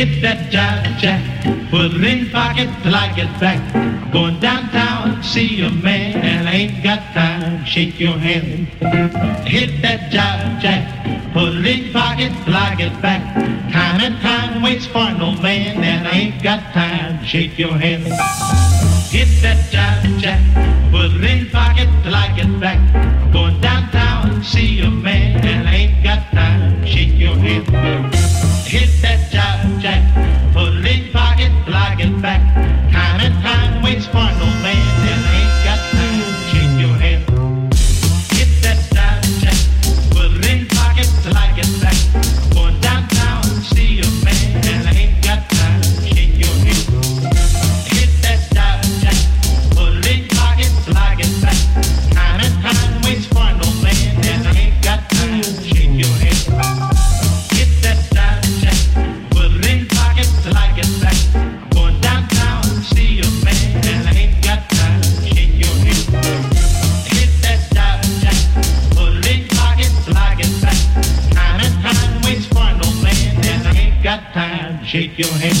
Hit that jive jack, put it in pocket till I get back. Going downtown, see a man, and I ain't got time. Shake your hand. Hit that jive jack, put it in pocket till I get back. Time and time waits for no man, and I ain't got time. Shake your hand. Hit that jive jack, put it in pocket till I get back. Going downtown, see a man, and I ain't got time. Shake your hand. Hit that your hand.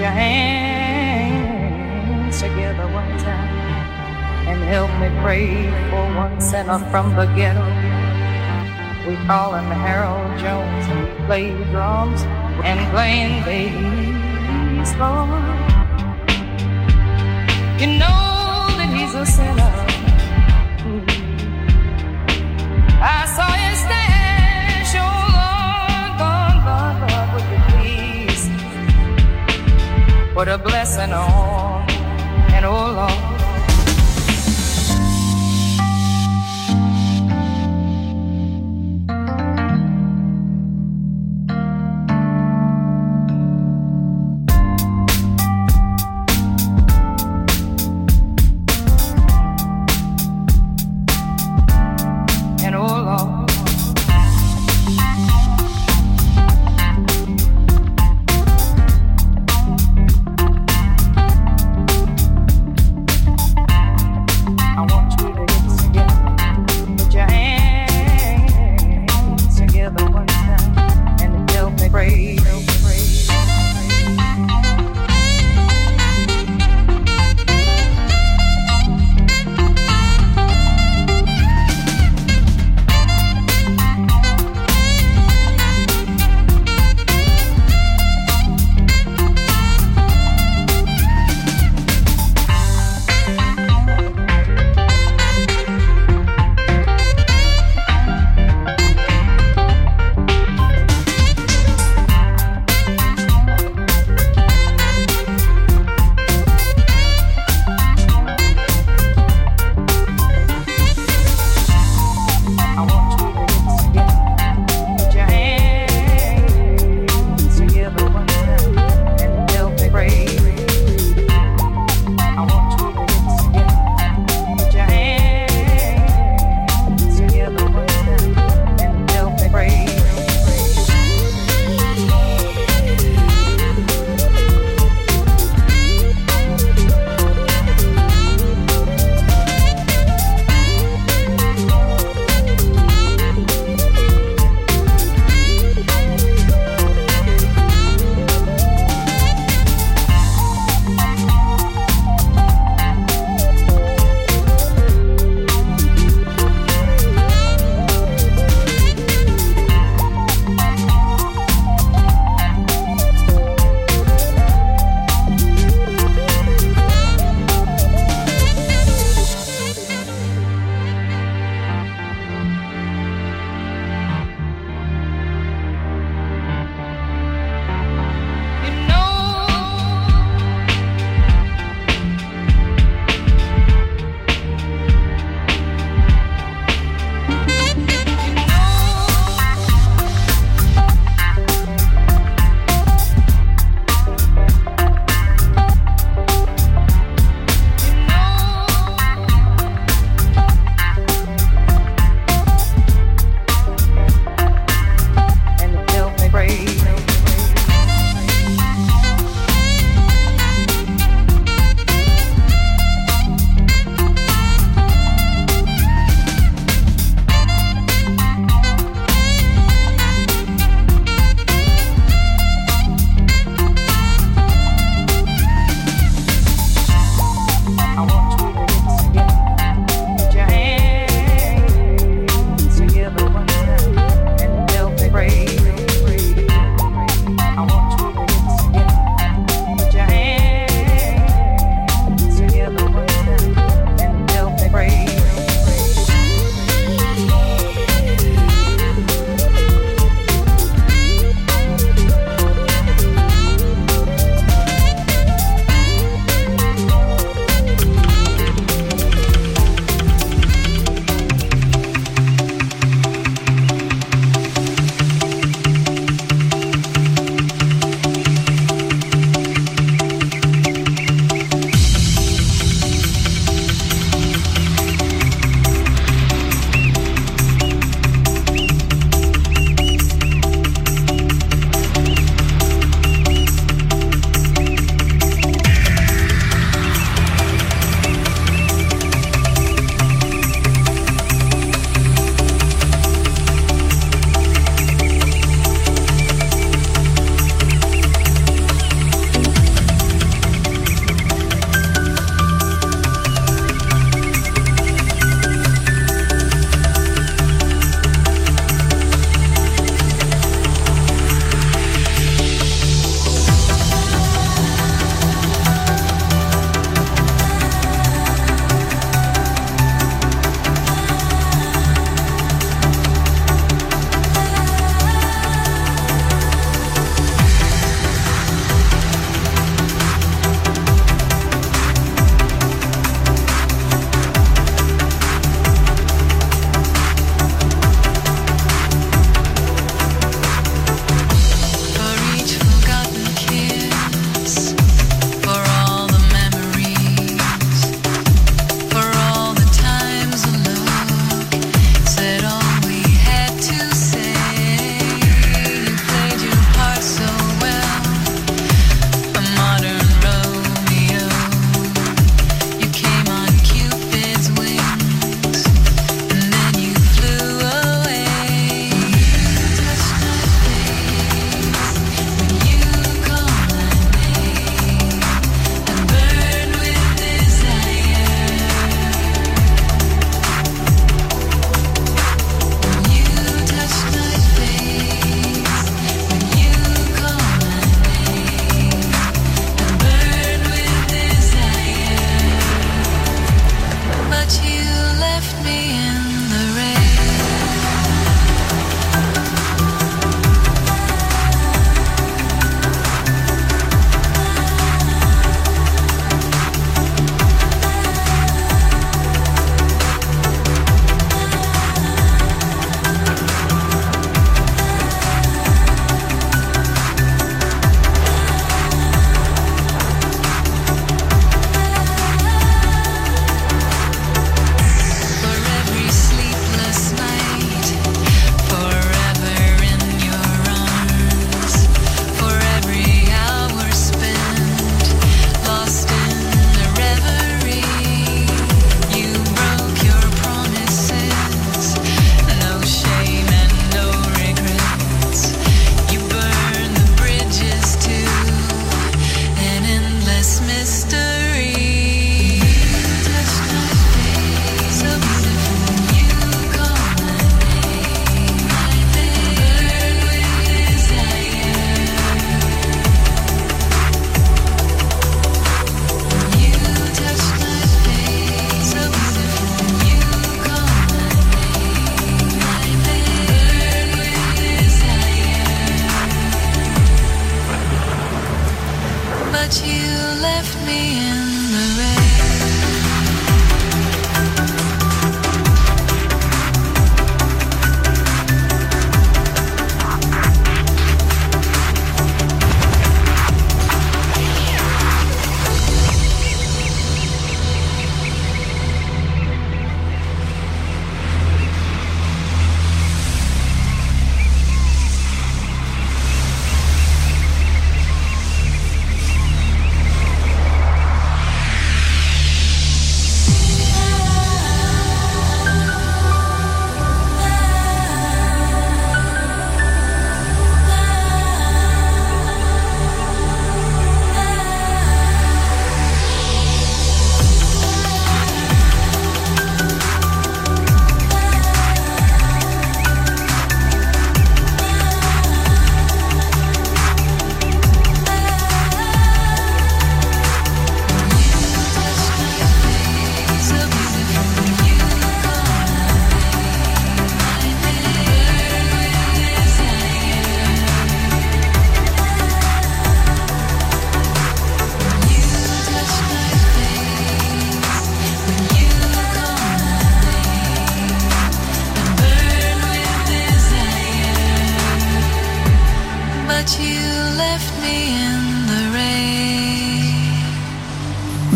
Your hands together one time and help me pray for one sinner from the ghetto. We call him Harold Jones and he plays drums and playing bass, Lord. You know that he's a sinner. I saw put a blessing on, and oh Lord.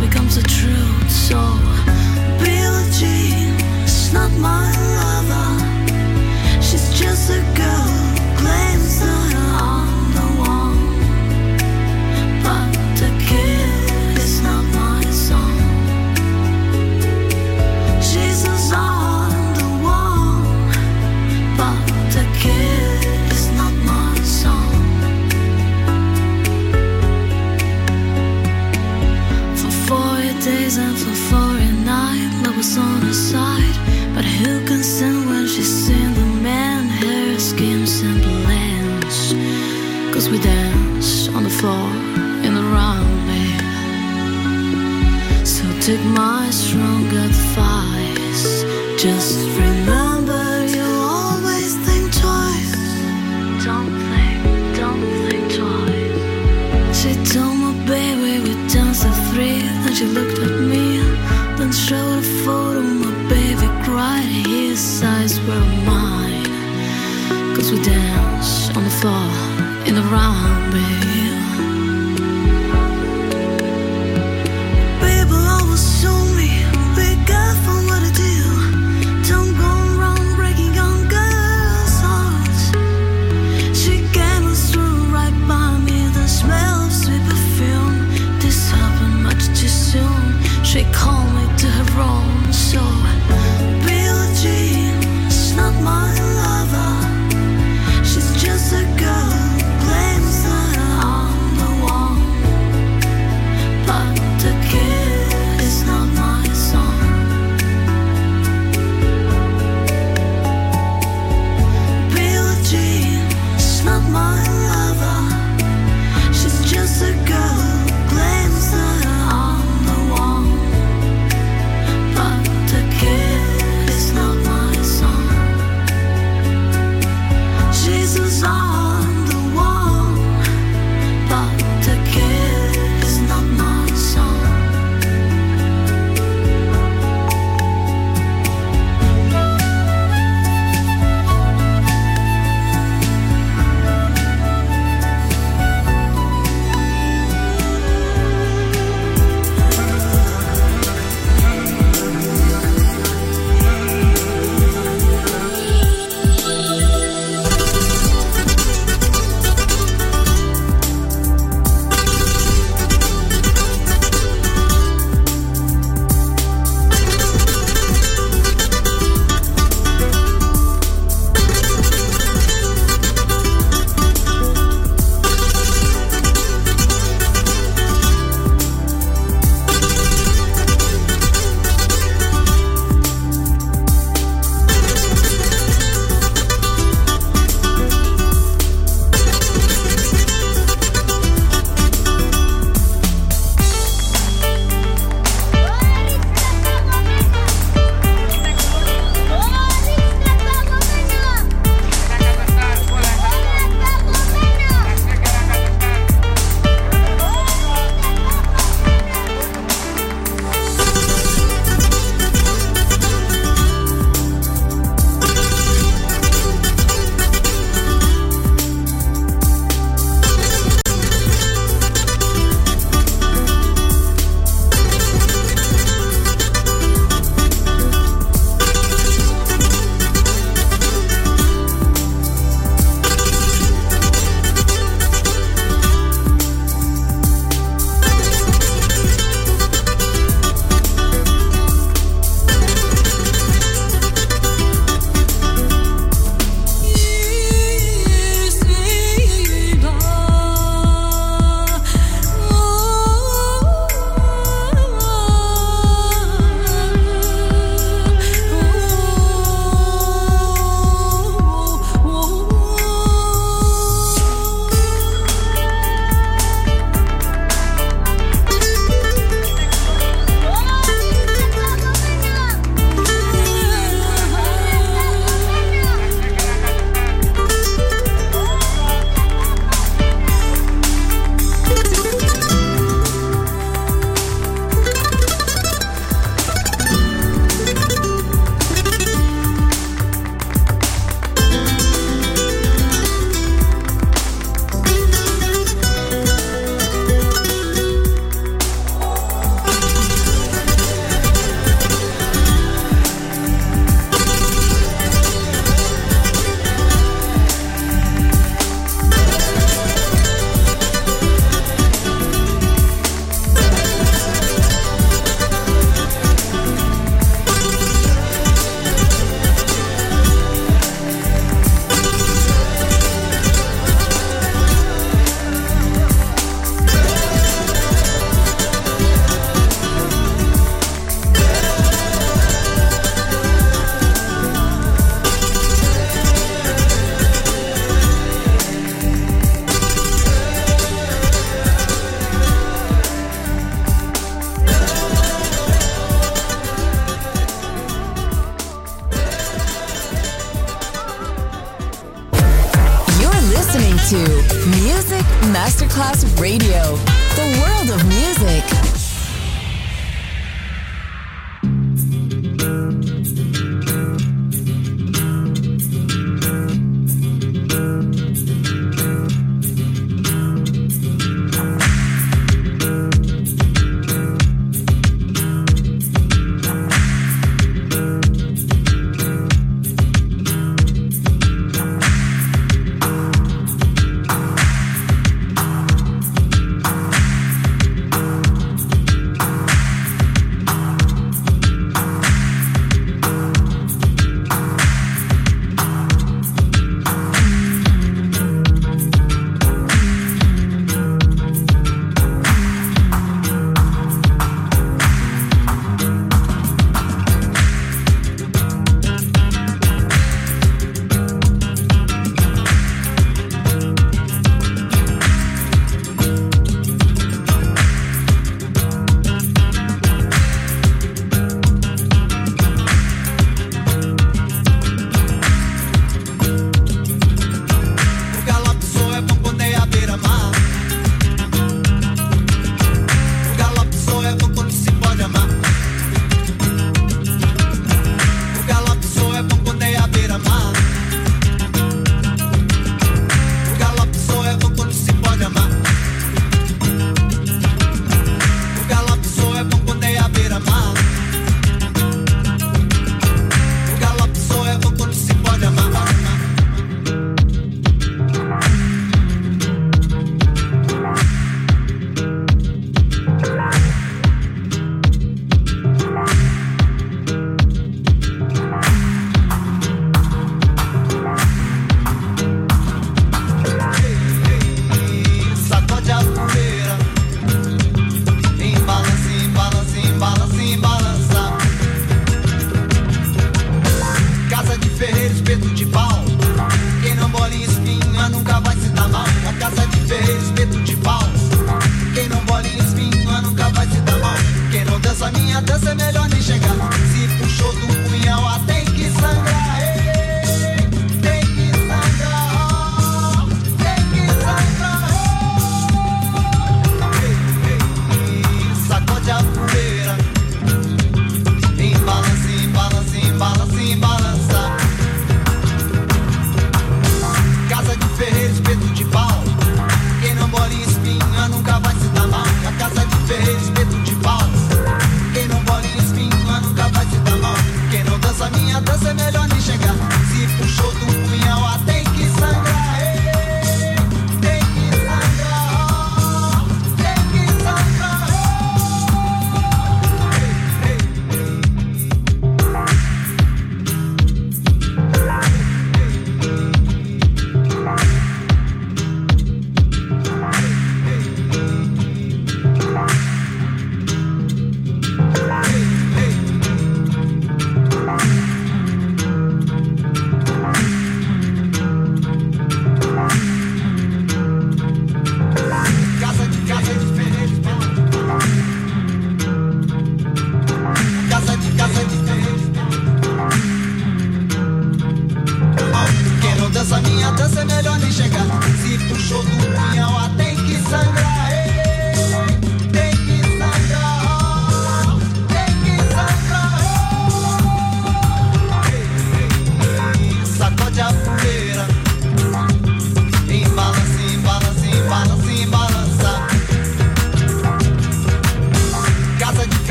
becomes the truth. So, Billie Jean, it's not my lover. She's just a girl. Take my strong advice. Just remember you always think twice. Don't think, don't think twice. She told my baby we danced at three. Then she looked at me, then showed a photo. My baby cried, his eyes were mine. Cause we danced on the floor in the round, baby.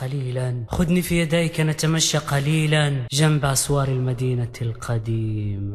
قليلا. خذني في يديك نتمشى قليلا. جنب أسوار المدينة القديم.